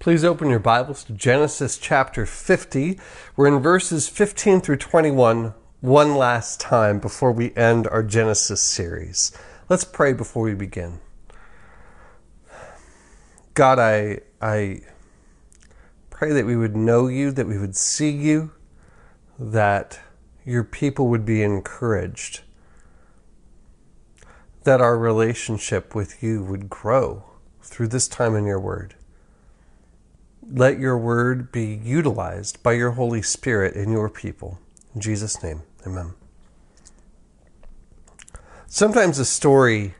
Please open your Bibles to Genesis chapter 50. We're in verses 15 through 21 one last time before we end our Genesis series. Let's pray before we begin. God, I, I pray that we would know you, that we would see you, that your people would be encouraged, that our relationship with you would grow through this time in your word let your word be utilized by your Holy Spirit in your people. In Jesus' name, amen. Sometimes a story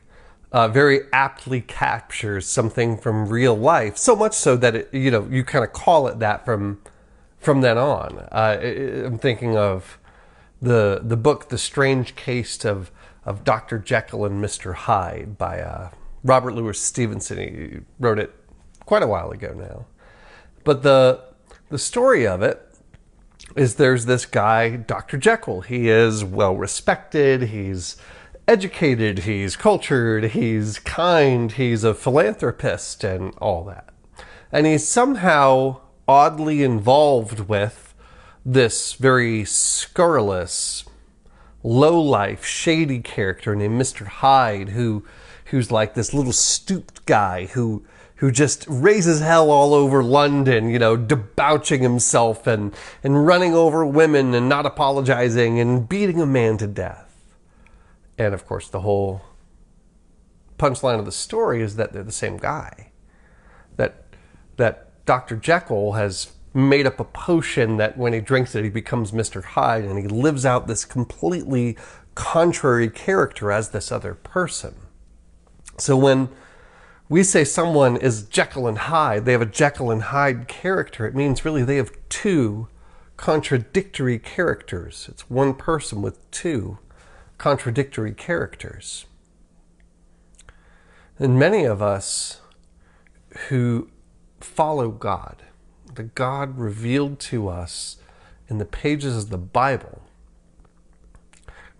uh, very aptly captures something from real life, so much so that it, you know you kind of call it that from from then on. Uh, I'm thinking of the the book, The Strange Case of of Dr. Jekyll and Mr. Hyde by uh, Robert Louis Stevenson. He wrote it quite a while ago now. But the the story of it is there's this guy, Dr. Jekyll. He is well respected, he's educated, he's cultured, he's kind, he's a philanthropist and all that. And he's somehow oddly involved with this very scurrilous, low life, shady character named Mr. Hyde, who who's like this little stooped guy who who just raises hell all over London, you know, debauching himself and, and running over women and not apologizing and beating a man to death. And of course, the whole punchline of the story is that they're the same guy. That, that Dr. Jekyll has made up a potion that when he drinks it, he becomes Mr. Hyde and he lives out this completely contrary character as this other person. So when we say someone is Jekyll and Hyde, they have a Jekyll and Hyde character, it means really they have two contradictory characters. It's one person with two contradictory characters. And many of us who follow God, the God revealed to us in the pages of the Bible,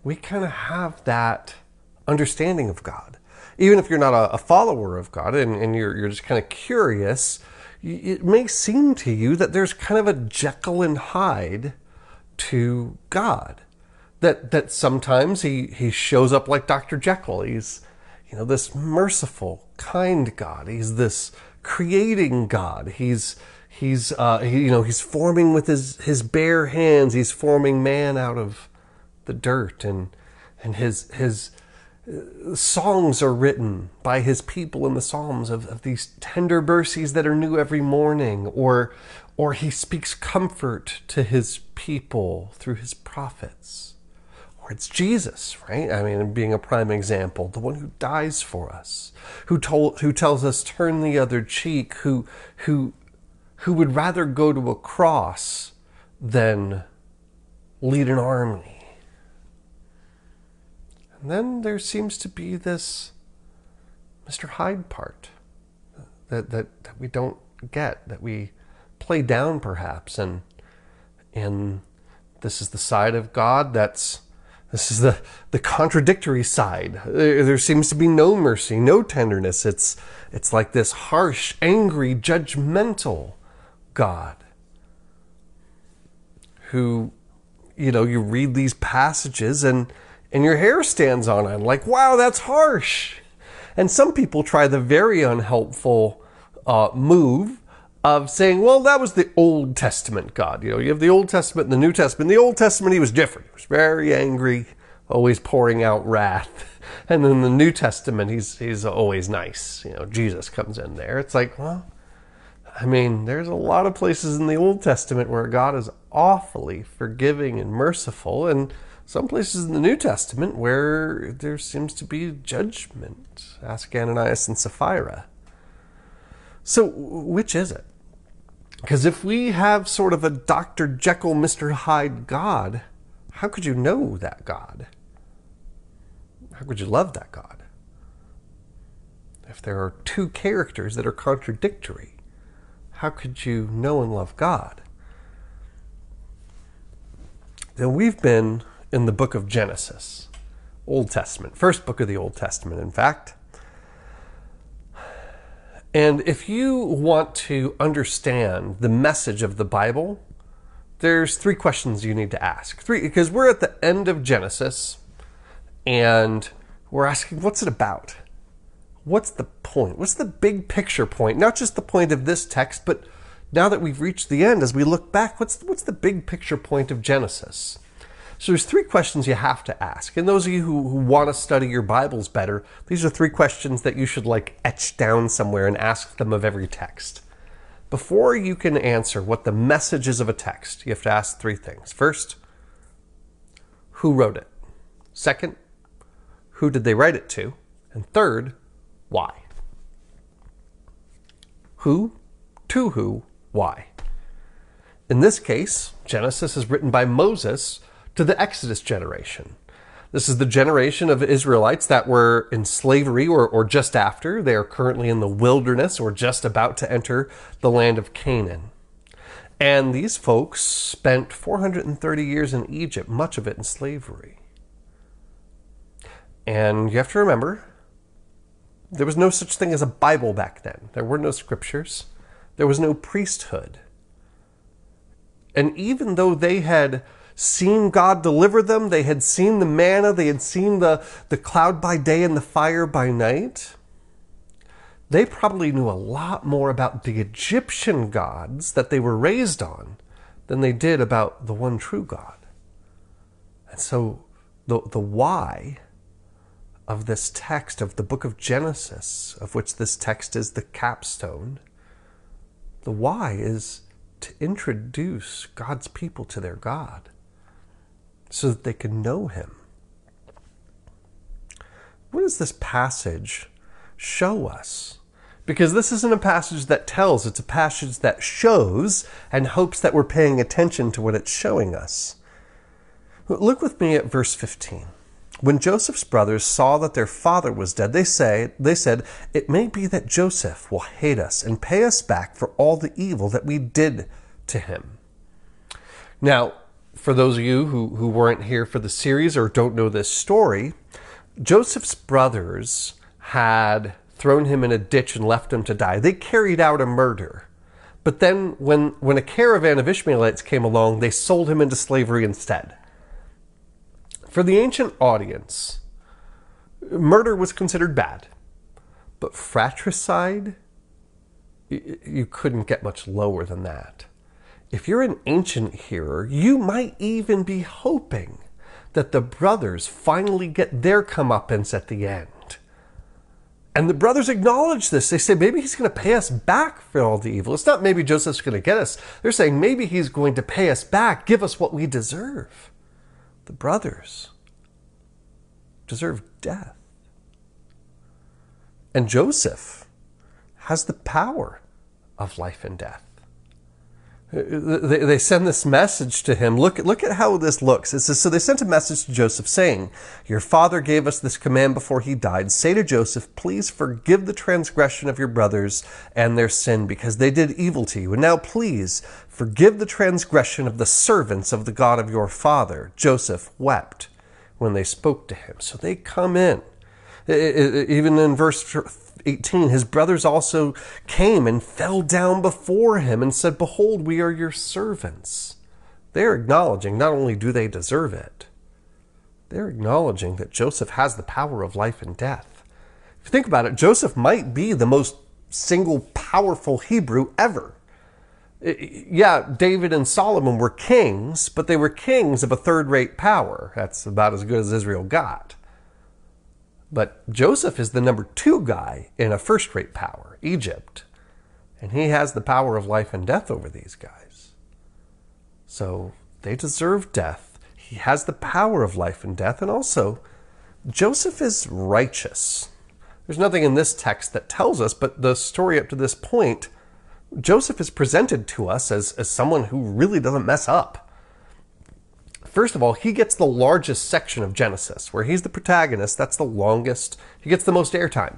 we kind of have that understanding of God even if you're not a, a follower of God and, and you're, you're just kind of curious, it may seem to you that there's kind of a Jekyll and Hyde to God. That that sometimes he, he shows up like Dr. Jekyll. He's you know this merciful, kind God. He's this creating God. He's he's uh, he, you know he's forming with his his bare hands. He's forming man out of the dirt and and his his songs are written by his people in the Psalms of, of these tender mercies that are new every morning, or, or he speaks comfort to his people through his prophets. Or it's Jesus, right? I mean, being a prime example, the one who dies for us, who told, who tells us turn the other cheek, who, who, who would rather go to a cross than lead an army and then there seems to be this Mr. Hyde part that, that, that we don't get, that we play down perhaps, and and this is the side of God that's this is the, the contradictory side. There, there seems to be no mercy, no tenderness. It's it's like this harsh, angry, judgmental God who, you know, you read these passages and and your hair stands on end. Like, wow, that's harsh. And some people try the very unhelpful uh, move of saying, well, that was the Old Testament God. You know, you have the Old Testament and the New Testament. The Old Testament, he was different. He was very angry, always pouring out wrath. And then the New Testament, he's he's always nice. You know, Jesus comes in there. It's like, well, I mean, there's a lot of places in the Old Testament where God is awfully forgiving and merciful, and some places in the New Testament where there seems to be judgment. Ask Ananias and Sapphira. So, which is it? Because if we have sort of a Dr. Jekyll, Mr. Hyde God, how could you know that God? How could you love that God? If there are two characters that are contradictory, how could you know and love God? Then we've been in the book of Genesis, Old Testament, first book of the Old Testament, in fact. And if you want to understand the message of the Bible, there's three questions you need to ask. Three, because we're at the end of Genesis and we're asking, what's it about? What's the point? What's the big picture point? Not just the point of this text, but now that we've reached the end, as we look back, what's, what's the big picture point of Genesis? So there's three questions you have to ask. And those of you who, who want to study your Bibles better, these are three questions that you should like etch down somewhere and ask them of every text. Before you can answer what the message is of a text, you have to ask three things. First, who wrote it? Second, who did they write it to? And third, why? Who, to who, why? In this case, Genesis is written by Moses to the Exodus generation. This is the generation of Israelites that were in slavery or, or just after. They are currently in the wilderness or just about to enter the land of Canaan. And these folks spent 430 years in Egypt, much of it in slavery. And you have to remember, there was no such thing as a Bible back then. There were no scriptures. There was no priesthood. And even though they had seen God deliver them, they had seen the manna, they had seen the, the cloud by day and the fire by night. They probably knew a lot more about the Egyptian gods that they were raised on than they did about the one true God. And so the, the why of this text of the book of Genesis, of which this text is the capstone, the why is to introduce God's people to their God so that they could know him. What does this passage show us? Because this isn't a passage that tells, it's a passage that shows and hopes that we're paying attention to what it's showing us. Look with me at verse 15. When Joseph's brothers saw that their father was dead, they say they said, "It may be that Joseph will hate us and pay us back for all the evil that we did to him." Now, for those of you who, who weren't here for the series or don't know this story, Joseph's brothers had thrown him in a ditch and left him to die. They carried out a murder. But then, when, when a caravan of Ishmaelites came along, they sold him into slavery instead. For the ancient audience, murder was considered bad. But fratricide, you couldn't get much lower than that if you're an ancient hearer, you might even be hoping that the brothers finally get their comeuppance at the end. And the brothers acknowledge this. They say maybe he's going to pay us back for all the evil. It's not maybe Joseph's going to get us. They're saying maybe he's going to pay us back, give us what we deserve. The brothers deserve death. And Joseph has the power of life and death they send this message to him. Look, look at how this looks. It says, so they sent a message to Joseph saying, Your father gave us this command before he died. Say to Joseph, Please forgive the transgression of your brothers and their sin, because they did evil to you. And now please forgive the transgression of the servants of the God of your father. Joseph wept when they spoke to him. So they come in. Even in verse 18, his brothers also came and fell down before him and said, Behold, we are your servants. They're acknowledging not only do they deserve it, they're acknowledging that Joseph has the power of life and death. If you think about it, Joseph might be the most single powerful Hebrew ever. Yeah, David and Solomon were kings, but they were kings of a third rate power. That's about as good as Israel got. But Joseph is the number two guy in a first rate power, Egypt. And he has the power of life and death over these guys. So they deserve death. He has the power of life and death. And also, Joseph is righteous. There's nothing in this text that tells us, but the story up to this point, Joseph is presented to us as, as someone who really doesn't mess up. First of all, he gets the largest section of Genesis, where he's the protagonist. That's the longest. He gets the most airtime.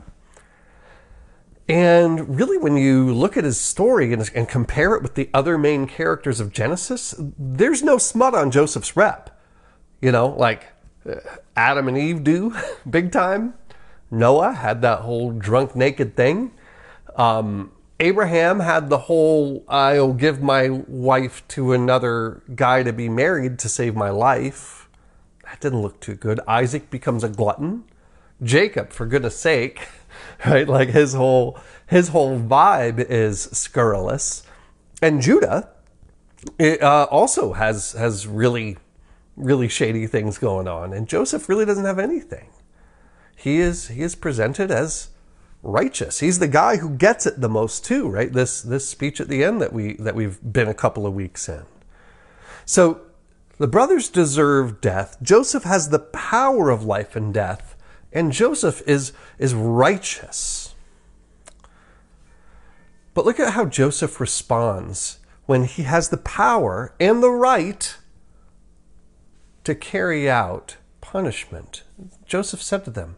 And really, when you look at his story and, and, compare it with the other main characters of Genesis, there's no smut on Joseph's rep. You know, like uh, Adam and Eve do, big time. Noah had that whole drunk naked thing. Um, Abraham had the whole I'll give my wife to another guy to be married to save my life. That didn't look too good. Isaac becomes a glutton. Jacob, for goodness sake, right? Like his whole his whole vibe is scurrilous. And Judah it, uh, also has has really really shady things going on, and Joseph really doesn't have anything. He is he is presented as righteous. He's the guy who gets it the most too, right? This this speech at the end that we that we've been a couple of weeks in. So the brothers deserve death. Joseph has the power of life and death, and Joseph is is righteous. But look at how Joseph responds when he has the power and the right to carry out punishment. Joseph said to them,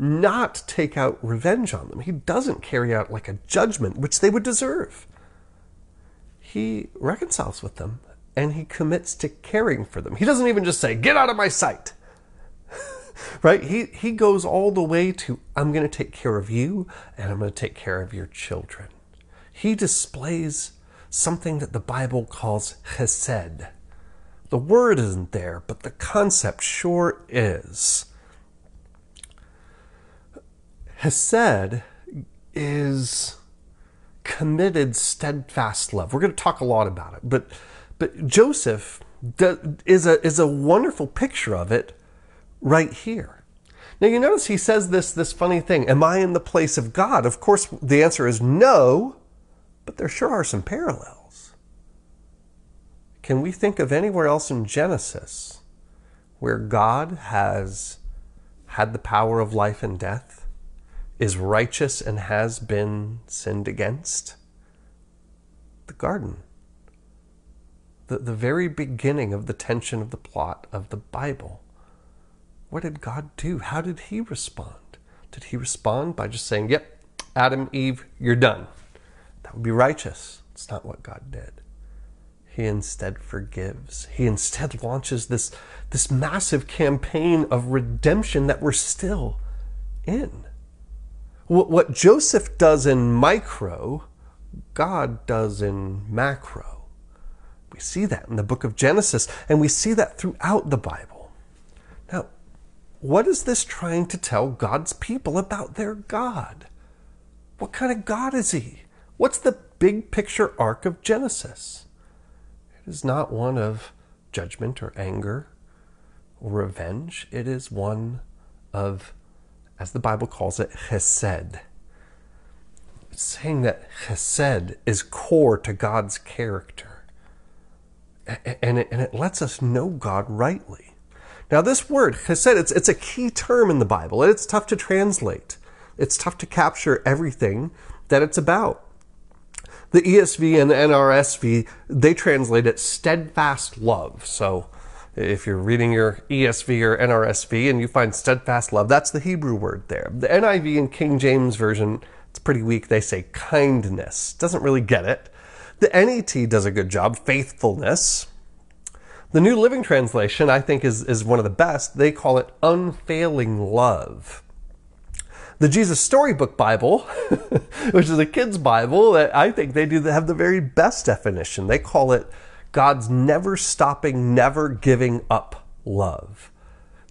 not take out revenge on them, he doesn't carry out like a judgment, which they would deserve. He reconciles with them and he commits to caring for them. He doesn't even just say, Get out of my sight. right? He, he goes all the way to, I'm going to take care of you and I'm going to take care of your children. He displays something that the Bible calls chesed. The word isn't there, but the concept sure is. Hesed is committed, steadfast love. We're going to talk a lot about it, but but Joseph is a is a wonderful picture of it right here. Now you notice he says this this funny thing. Am I in the place of God? Of course, the answer is no, but there sure are some parallels. Can we think of anywhere else in Genesis where God has had the power of life and death? Is righteous and has been sinned against? The garden. The, the very beginning of the tension of the plot of the Bible. What did God do? How did he respond? Did he respond by just saying, Yep, Adam, Eve, you're done? That would be righteous. It's not what God did. He instead forgives. He instead launches this, this massive campaign of redemption that we're still in. What Joseph does in micro, God does in macro. We see that in the book of Genesis, and we see that throughout the Bible. Now, what is this trying to tell God's people about their God? What kind of God is He? What's the big picture arc of Genesis? It is not one of judgment or anger or revenge, it is one of as the Bible calls it, chesed. Saying that chesed is core to God's character. And it, and it lets us know God rightly. Now, this word, chesed, it's, it's a key term in the Bible, and it's tough to translate. It's tough to capture everything that it's about. The ESV and the NRSV, they translate it steadfast love. So, if you're reading your ESV or NRSV and you find steadfast love, that's the Hebrew word there. The NIV and King James Version, it's pretty weak. They say kindness. Doesn't really get it. The NET does a good job, faithfulness. The New Living Translation, I think, is, is one of the best. They call it unfailing love. The Jesus Storybook Bible, which is a kid's Bible, I think they do have the very best definition. They call it God's never stopping, never giving up love.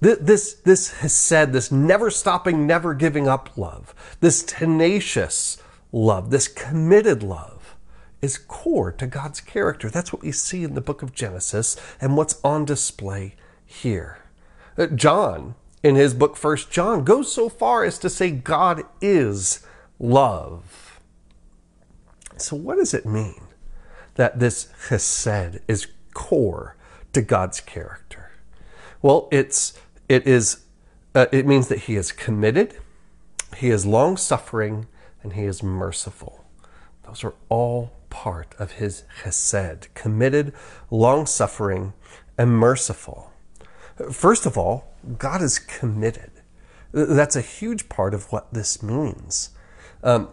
This, this chesed, this never stopping, never giving up love, this tenacious love, this committed love is core to God's character. That's what we see in the book of Genesis and what's on display here. Uh, John, in his book First John, goes so far as to say God is love. So, what does it mean? That this chesed is core to God's character? Well, it's it is uh, it means that He is committed, He is long suffering, and He is merciful. Those are all part of his chesed, committed, long suffering, and merciful. First of all, God is committed. That's a huge part of what this means. Um,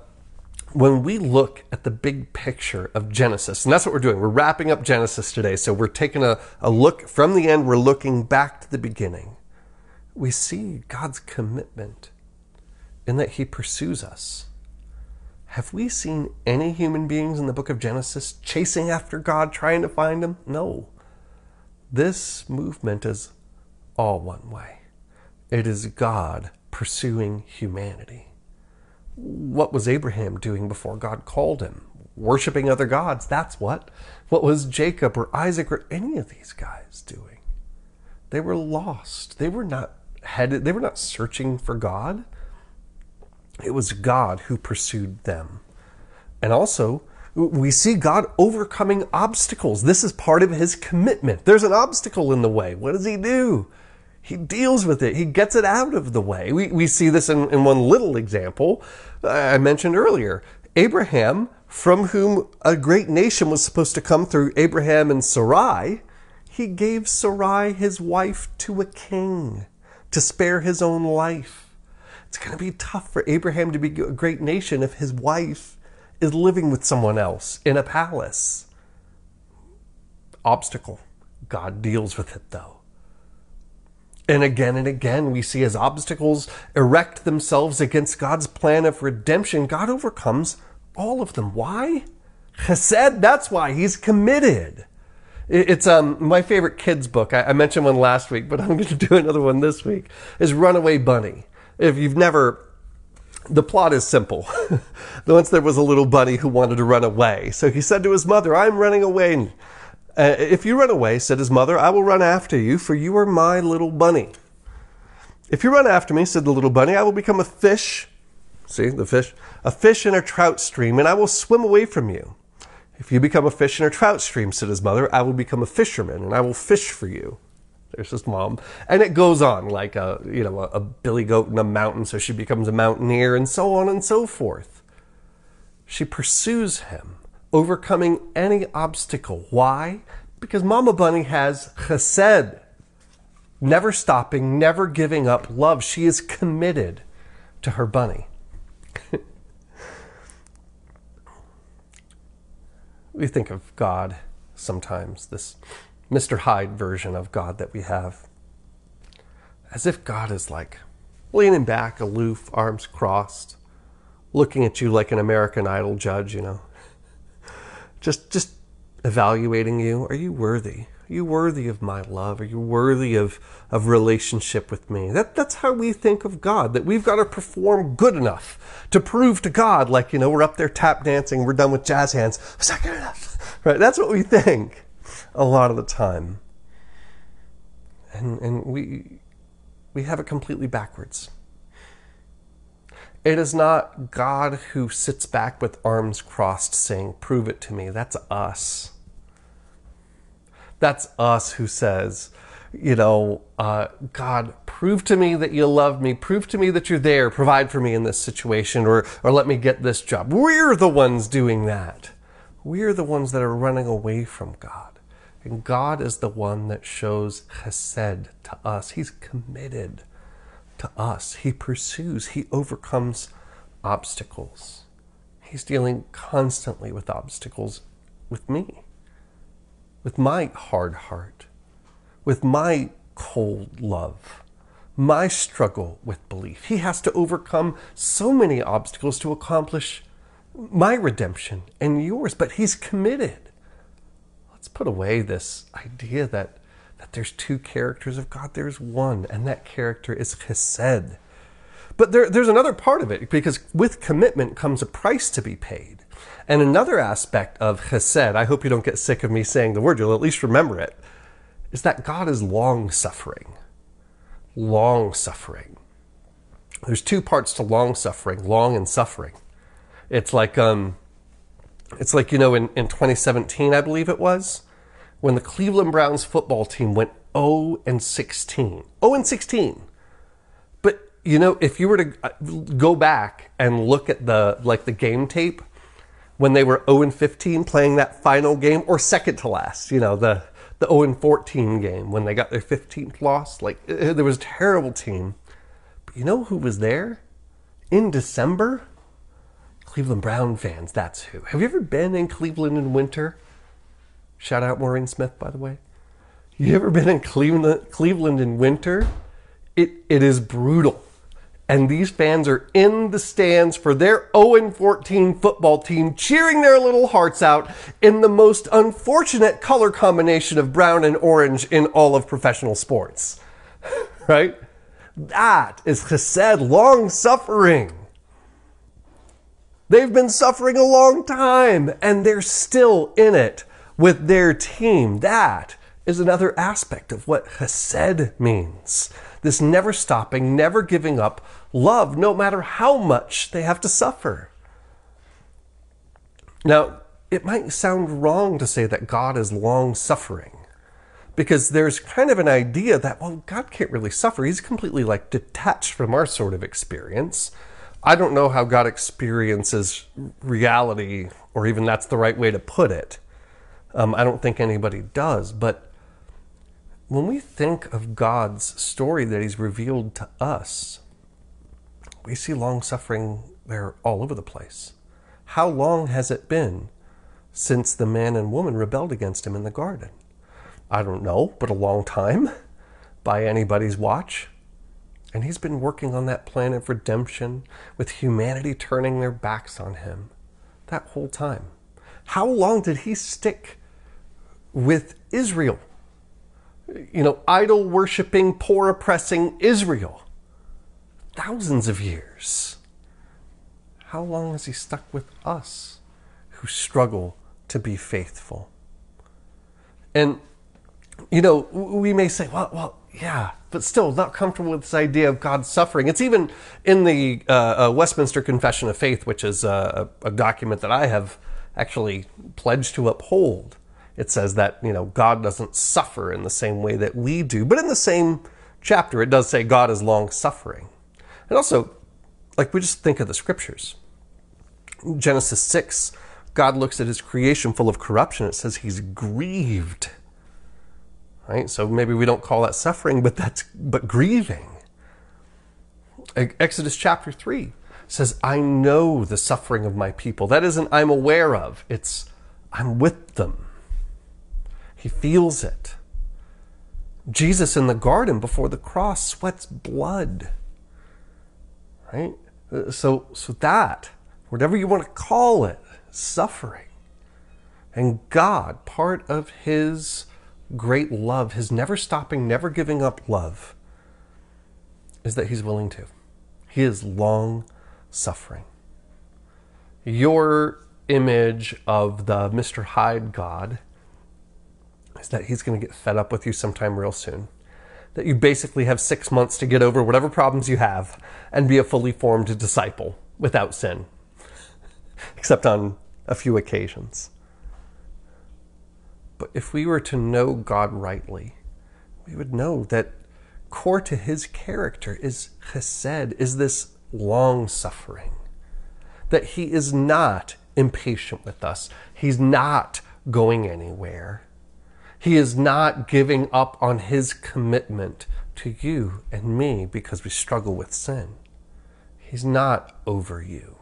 when we look at the big picture of Genesis, and that's what we're doing, we're wrapping up Genesis today. So we're taking a, a look from the end, we're looking back to the beginning. We see God's commitment in that He pursues us. Have we seen any human beings in the book of Genesis chasing after God, trying to find Him? No. This movement is all one way. It is God pursuing humanity. What was Abraham doing before God called him? Worshipping other gods, that's what. What was Jacob or Isaac or any of these guys doing? They were lost. They were not headed, they were not searching for God. It was God who pursued them. And also, we see God overcoming obstacles. This is part of his commitment. There's an obstacle in the way. What does he do? He deals with it. He gets it out of the way. We, we see this in, in one little example uh, I mentioned earlier. Abraham, from whom a great nation was supposed to come through Abraham and Sarai, he gave Sarai his wife to a king to spare his own life. It's going to be tough for Abraham to be a great nation if his wife is living with someone else in a palace. Obstacle. God deals with it though. And again and again, we see as obstacles erect themselves against God's plan of redemption, God overcomes all of them. Why? Chesed, that's why. He's committed. It's um, my favorite kids' book. I, I mentioned one last week, but I'm going to do another one this week. Is Runaway Bunny if you've never the plot is simple. Once there was a little bunny who wanted to run away. So he said to his mother, I'm running away. Uh, if you run away, said his mother, I will run after you, for you are my little bunny. If you run after me, said the little bunny, I will become a fish. See, the fish? A fish in a trout stream, and I will swim away from you. If you become a fish in a trout stream, said his mother, I will become a fisherman, and I will fish for you. There's his mom. And it goes on like a, you know, a, a billy goat in a mountain, so she becomes a mountaineer and so on and so forth. She pursues him, overcoming any obstacle. Why? Because Mama Bunny has chesed, never stopping, never giving up love. She is committed to her bunny. we think of God sometimes, this Mr. Hyde version of God that we have. As if God is like leaning back, aloof, arms crossed, looking at you like an American Idol judge, you know. Just just evaluating you. Are you worthy? Are you worthy of my love? Are you worthy of, of relationship with me? That, that's how we think of God, that we've got to perform good enough to prove to God, like, you know, we're up there tap dancing, we're done with jazz hands. Was that good enough? Right? That's what we think a lot of the time. And, and we, we have it completely backwards. It is not God who sits back with arms crossed saying, Prove it to me. That's us. That's us who says, you know, uh, God, prove to me that you love me. Prove to me that you're there. Provide for me in this situation or, or let me get this job. We're the ones doing that. We're the ones that are running away from God. And God is the one that shows chesed to us. He's committed to us. He pursues, He overcomes obstacles. He's dealing constantly with obstacles with me, with my hard heart, with my cold love, my struggle with belief. He has to overcome so many obstacles to accomplish my redemption and yours, but He's committed let's put away this idea that that there's two characters of God. There's one, and that character is Chesed. But there, there's another part of it because with commitment comes a price to be paid. And another aspect of Chesed, I hope you don't get sick of me saying the word, you'll at least remember it, is that God is long suffering. Long suffering. There's two parts to long suffering, long and suffering. It's like um, it's like, you know, in, in 2017, I believe it was, when the Cleveland Browns football team went 0 and 16. 0 and 16. But, you know, if you were to uh, go back and look at the, like the game tape, when they were 0 and 15 playing that final game, or second to last, you know, the, the 0 and 14 game when they got their 15th loss. Like, uh, there was a terrible team. But you know who was there in December? Cleveland Brown fans, that's who. Have you ever been in Cleveland in winter? Shout out Maureen Smith, by the way. You ever been in Cleveland, Cleveland in winter? It, it is brutal. And these fans are in the stands for their 0 14 football team, cheering their little hearts out in the most unfortunate color combination of brown and orange in all of professional sports. right? That is chesed, long suffering. They've been suffering a long time and they're still in it with their team. That is another aspect of what chesed means. This never stopping, never giving up love, no matter how much they have to suffer. Now, it might sound wrong to say that God is long suffering because there's kind of an idea that, well, God can't really suffer. He's completely like detached from our sort of experience. I don't know how God experiences reality, or even that's the right way to put it. Um, I don't think anybody does. But when we think of God's story that He's revealed to us, we see long suffering there all over the place. How long has it been since the man and woman rebelled against Him in the garden? I don't know, but a long time by anybody's watch. And he's been working on that plan of redemption with humanity turning their backs on him that whole time. How long did he stick with Israel? You know, idol worshiping, poor oppressing Israel. Thousands of years. How long has he stuck with us who struggle to be faithful? And, you know, we may say, well, well, yeah, but still not comfortable with this idea of God suffering. It's even in the uh, uh, Westminster Confession of Faith, which is uh, a, a, document that I have actually pledged to uphold. It says that you know God doesn't suffer in the same way that we do, but in the same chapter, it does say God is long suffering. And also, like we just think of the scriptures. Genesis six, God looks at His creation full of corruption. It says He's grieved right? So maybe we don't call that suffering, but that's but grieving. Exodus chapter 3 says, I know the suffering of my people. That isn't I'm aware of, it's I'm with them. He feels it. Jesus in the garden before the cross sweats blood. Right? So, so that, whatever you want to call it, suffering. And God, part of His great love, his never stopping, never giving up love, is that he's willing to. He is long suffering. Your image of the Mr. Hyde God is that he's going to get fed up with you sometime real soon. That you basically have six months to get over whatever problems you have and be a fully formed disciple without sin, except on a few occasions. But if we were to know God rightly, we would know that core to his character is chesed, is this long suffering. That he is not impatient with us. He's not going anywhere. He is not giving up on his commitment to you and me because we struggle with sin. He's not over you.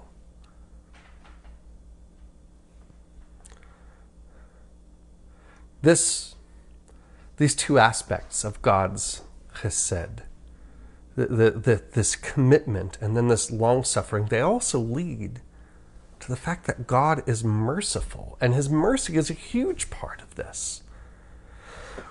This, these two aspects of God's chesed, the, the, the, this commitment and then this long suffering, they also lead to the fact that God is merciful, and His mercy is a huge part of this.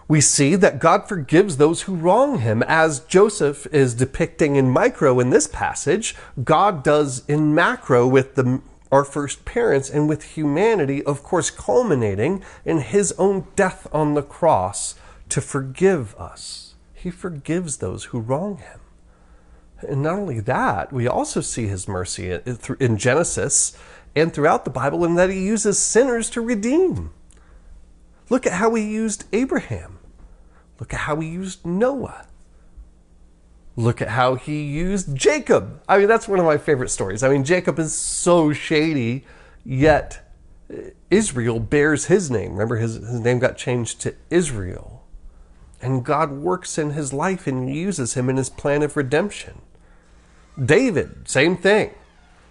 We see that God forgives those who wrong him, as Joseph is depicting in micro in this passage. God does in macro with the our first parents and with humanity, of course, culminating in his own death on the cross to forgive us. He forgives those who wrong him. And not only that, we also see his mercy in Genesis and throughout the Bible in that he uses sinners to redeem. Look at how he used Abraham. Look at how he used Noah. Look at how he used Jacob. I mean, that's one of my favorite stories. I mean, Jacob is so shady, yet uh, Israel bears his name. Remember, his, his name got changed to Israel. And God works in his life and uses him in his plan of redemption. David, same thing.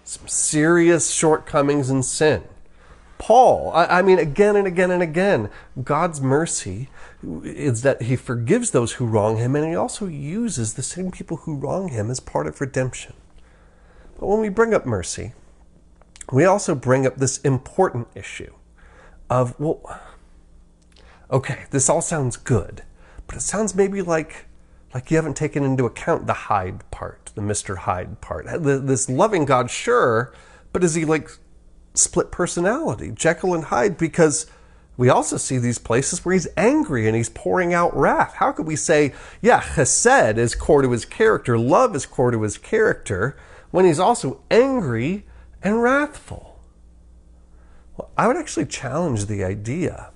Some serious shortcomings and sin. Paul, I, I, mean, again and again and again, God's mercy is that he forgives those who wrong him and he also uses the same people who wrong him as part of redemption. But when we bring up mercy, we also bring up this important issue of, well, okay, this all sounds good, but it sounds maybe like like you haven't taken into account the Hyde part, the Mr. Hyde part. This loving God, sure, but is he like split personality, Jekyll and Hyde? Because we also see these places where he's angry and he's pouring out wrath. How could we say, yeah, chesed is core to his character, love is core to his character, when he's also angry and wrathful? Well, I would actually challenge the idea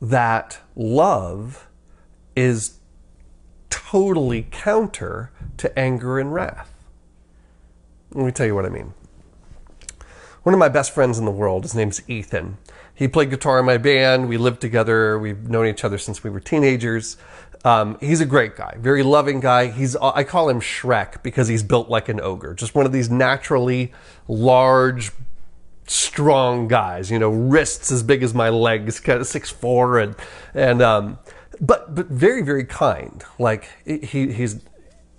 that love is totally counter to anger and wrath. Let me tell you what I mean. One of my best friends in the world, his name's Ethan. He played guitar in my band. We lived together. We've known each other since we were teenagers. Um, he's a great guy, very loving guy. He's I call him Shrek because he's built like an ogre, just one of these naturally large, strong guys. You know, wrists as big as my legs, kind of six four, and and um, but but very very kind. Like he he's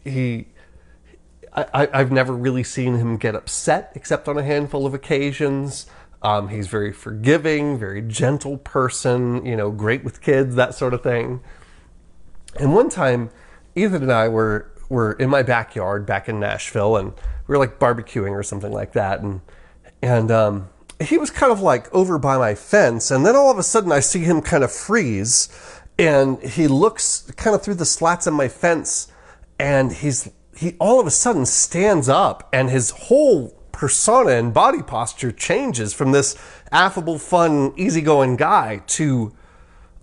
he. I, I've never really seen him get upset except on a handful of occasions. Um, he's very forgiving, very gentle person, you know, great with kids, that sort of thing. And one time, Ethan and I were were in my backyard back in Nashville, and we were like barbecuing or something like that, and and um, he was kind of like over by my fence, and then all of a sudden I see him kind of freeze, and he looks kind of through the slats in my fence and he's he all of a sudden stands up and his whole persona and body posture changes from this affable fun easygoing guy to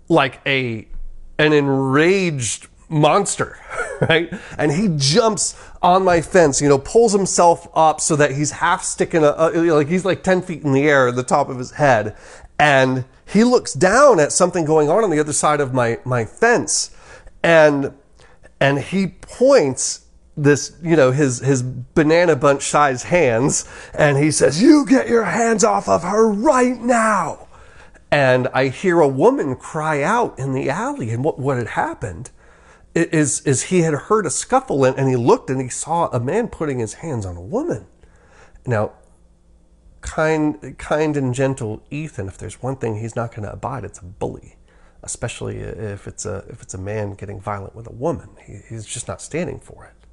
like a an enraged monster right? And he jumps on my fence you know pulls himself up so that he's half sticking a, like he's like 10 feet in the air at the top of his head. And he looks down at something going on on the other side of my, my fence. And and he points this you know his his banana bunch sized hands and he says you get your hands off of her right now and i hear a woman cry out in the alley and what what had happened is is he had heard a scuffle and, and he looked and he saw a man putting his hands on a woman now kind, kind and gentle Ethan, if there's one thing he's not going to abide, it's a bully. Especially if it's a if it's a man getting violent with a woman, he, he's just not standing for it.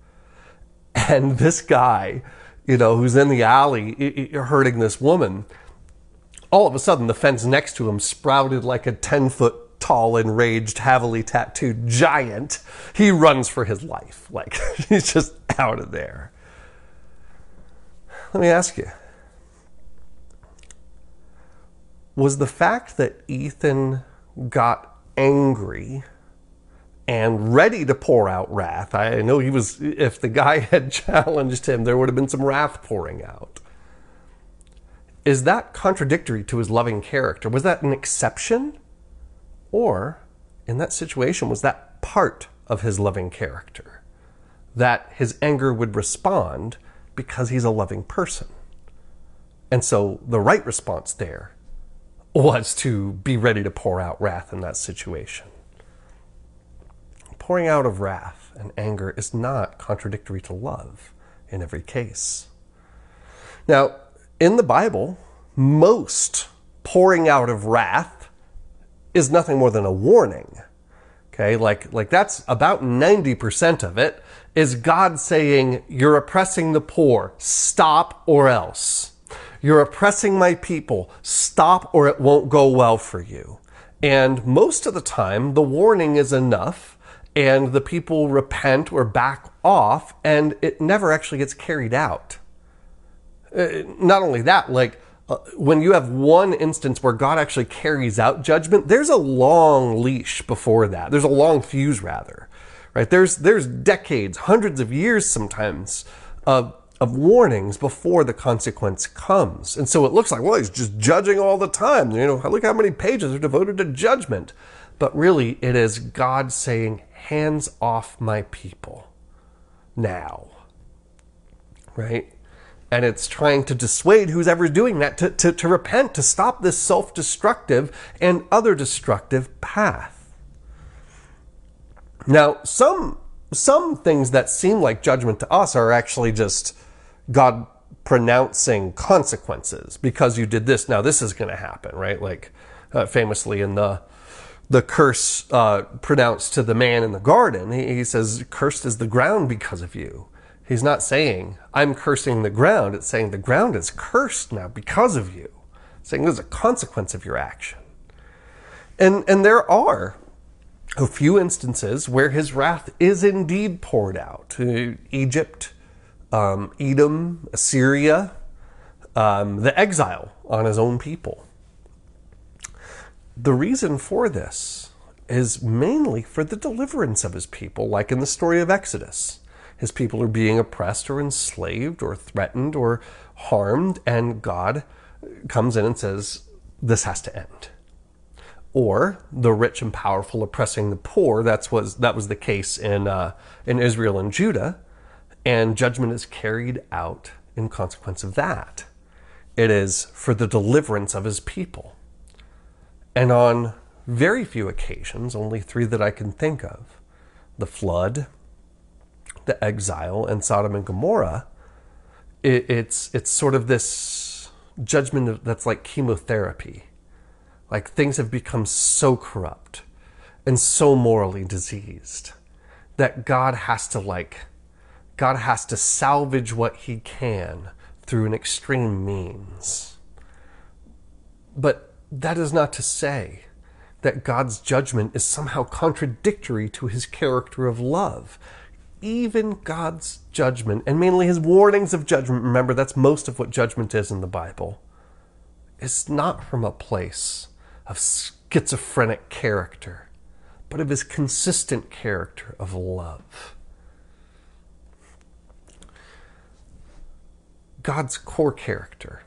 And this guy, you know, who's in the alley hurting this woman, all of a sudden the fence next to him sprouted like a ten foot tall, enraged, heavily tattooed giant. He runs for his life. Like, he's just out of there. Let me ask you was the fact that Ethan got angry and ready to pour out wrath. I know he was, if the guy had challenged him, there would have been some wrath pouring out. Is that contradictory to his loving character? Was that an exception? Or, in that situation, was that part of his loving character? That his anger would respond because he's a loving person. And so the right response there was to be ready to pour out wrath in that situation. Pouring out of wrath and anger is not contradictory to love in every case. Now, in the Bible, most pouring out of wrath is nothing more than a warning. Okay, like, like that's about 90% of it is God saying, You're oppressing the poor, stop or else. You're oppressing my people. Stop or it won't go well for you. And most of the time, the warning is enough and the people repent or back off and it never actually gets carried out. Uh, not only that, like uh, when you have one instance where God actually carries out judgment, there's a long leash before that. There's a long fuse rather, right? There's, there's decades, hundreds of years sometimes of of warnings before the consequence comes. And so it looks like, well, he's just judging all the time. You know, look how many pages are devoted to judgment. But really, it is God saying, hands off my people now. Right? And it's trying to dissuade who's ever doing that to, to, to repent, to stop this self destructive and other destructive path. Now, some some things that seem like judgment to us are actually just God pronouncing consequences because you did this. Now this is going to happen, right? Like uh, famously in the the curse uh, pronounced to the man in the garden, he, he says, "Cursed is the ground because of you." He's not saying I'm cursing the ground. It's saying the ground is cursed now because of you. It's saying there's a consequence of your action. And and there are a few instances where his wrath is indeed poured out. Egypt, um, Edom, Assyria, um, the exile on his own people. The reason for this is mainly for the deliverance of his people, like in the story of Exodus. His people are being oppressed or enslaved or threatened or harmed, and God comes in and says, This has to end or the rich and powerful oppressing the poor. That's was that was the case in uh, in Israel and Judah, and judgment is carried out in consequence of that. It is for the deliverance of his people, and on very few occasions, only three that I can think of, the flood, the exile, and Sodom and Gomorrah. It, it's it's sort of this judgment that's like chemotherapy like things have become so corrupt and so morally diseased that God has to like God has to salvage what he can through an extreme means. But that is not to say that God's judgment is somehow contradictory to his character of love. Even God's judgment, and mainly his warnings of judgment, remember that's most of what judgment is in the Bible, is not from a place of schizophrenic character, but of his consistent character of love. God's core character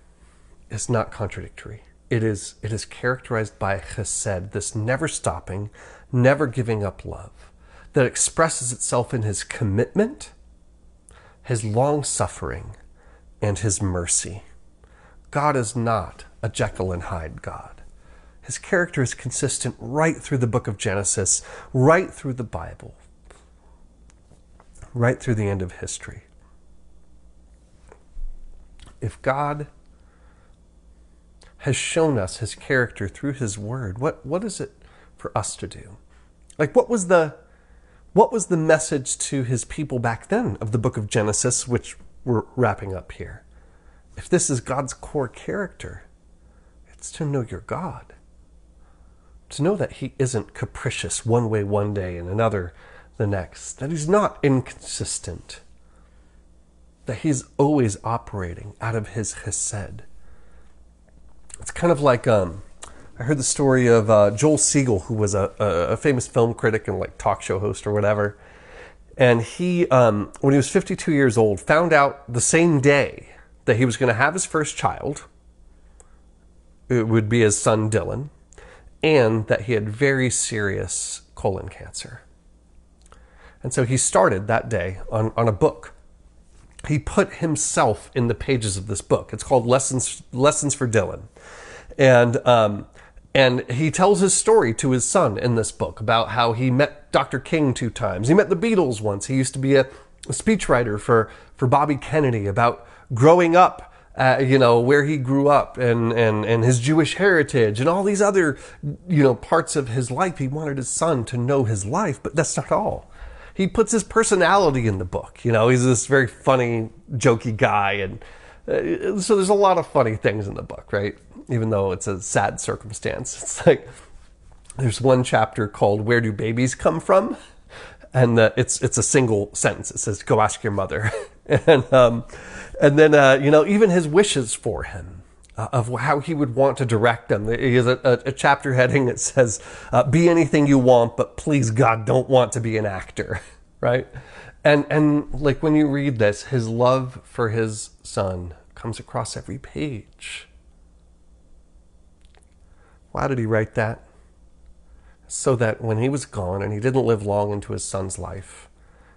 is not contradictory. It is, it is characterized by chesed, this never stopping, never giving up love, that expresses itself in his commitment, his long suffering, and his mercy. God is not a Jekyll and Hyde God. His character is consistent right through the book of Genesis, right through the Bible, right through the end of history. If God has shown us his character through his word, what, what is it for us to do? Like what was the what was the message to his people back then of the book of Genesis, which we're wrapping up here? If this is God's core character, it's to know your God to know that he isn't capricious one way one day and another the next, that he's not inconsistent, that he's always operating out of his chesed. It's kind of like um, I heard the story of uh, Joel Siegel, who was a, a, famous film critic and like talk show host or whatever. And he, um, when he was 52 years old, found out the same day that he was going to have his first child. It would be his son Dylan and that he had very serious colon cancer. And so he started that day on, on a book. He put himself in the pages of this book. It's called Lessons, Lessons for Dylan. And, um, and he tells his story to his son in this book about how he met Dr. King two times. He met the Beatles once. He used to be a, a speechwriter for, for Bobby Kennedy about growing up uh, you know, where he grew up and, and, and his Jewish heritage and all these other, you know, parts of his life. He wanted his son to know his life, but that's not all. He puts his personality in the book. You know, he's this very funny, jokey guy. And uh, so there's a lot of funny things in the book, right? Even though it's a sad circumstance. It's like, there's one chapter called Where Do Babies Come From? And uh, it's, it's a single sentence. It says, Go ask your mother. and, um, and then, uh, you know, even his wishes for him. Uh, of how he would want to direct them. He has a, a, a chapter heading that says, uh, "Be anything you want, but please God, don't want to be an actor." right? And and like when you read this, his love for his son comes across every page. Why did he write that? So that when he was gone and he didn't live long into his son's life,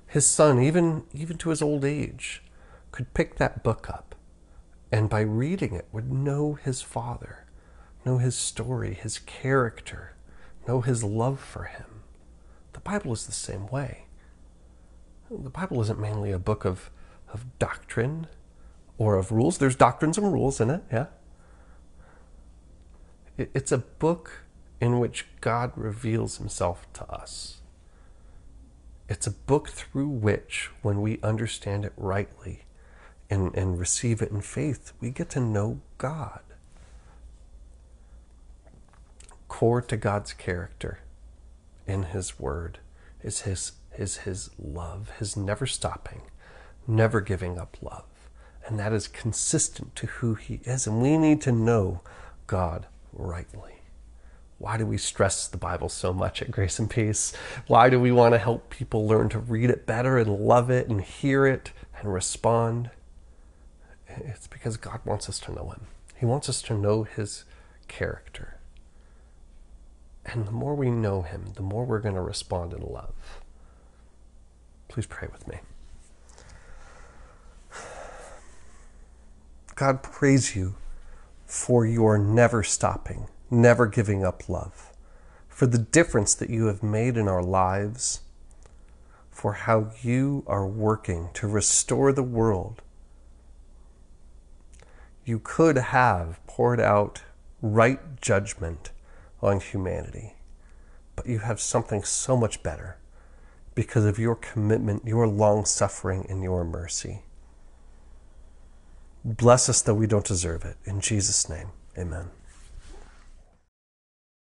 his son, even even to his old age, could pick that book up and by reading it would know his father, know his story, his character, know his love for him. The Bible is the same way. The Bible isn't mainly a book of, of doctrine or of rules. There's doctrines and rules in it, yeah. It, it's a book in which God reveals himself to us. It's a book through which, when we understand it rightly and, and receive it in faith, we get to know God. Core to God's character in His Word is His, is his love, His never stopping, never giving up love. And that is consistent to who He is. And we need to know God rightly. Why do we stress the Bible so much at Grace and Peace? Why do we want to help people learn to read it better and love it and hear it and respond? It's because God wants us to know Him. He wants us to know His character. And the more we know Him, the more we're going to respond in love. Please pray with me. God, praise you for your never stopping never giving up love, for the difference that you have made in our lives, for how you are working to restore the world. You could have poured out right judgment on humanity, but you have something so much better because of your commitment, your long suffering, and your mercy. Bless us though we don't deserve it. In Jesus' name, amen.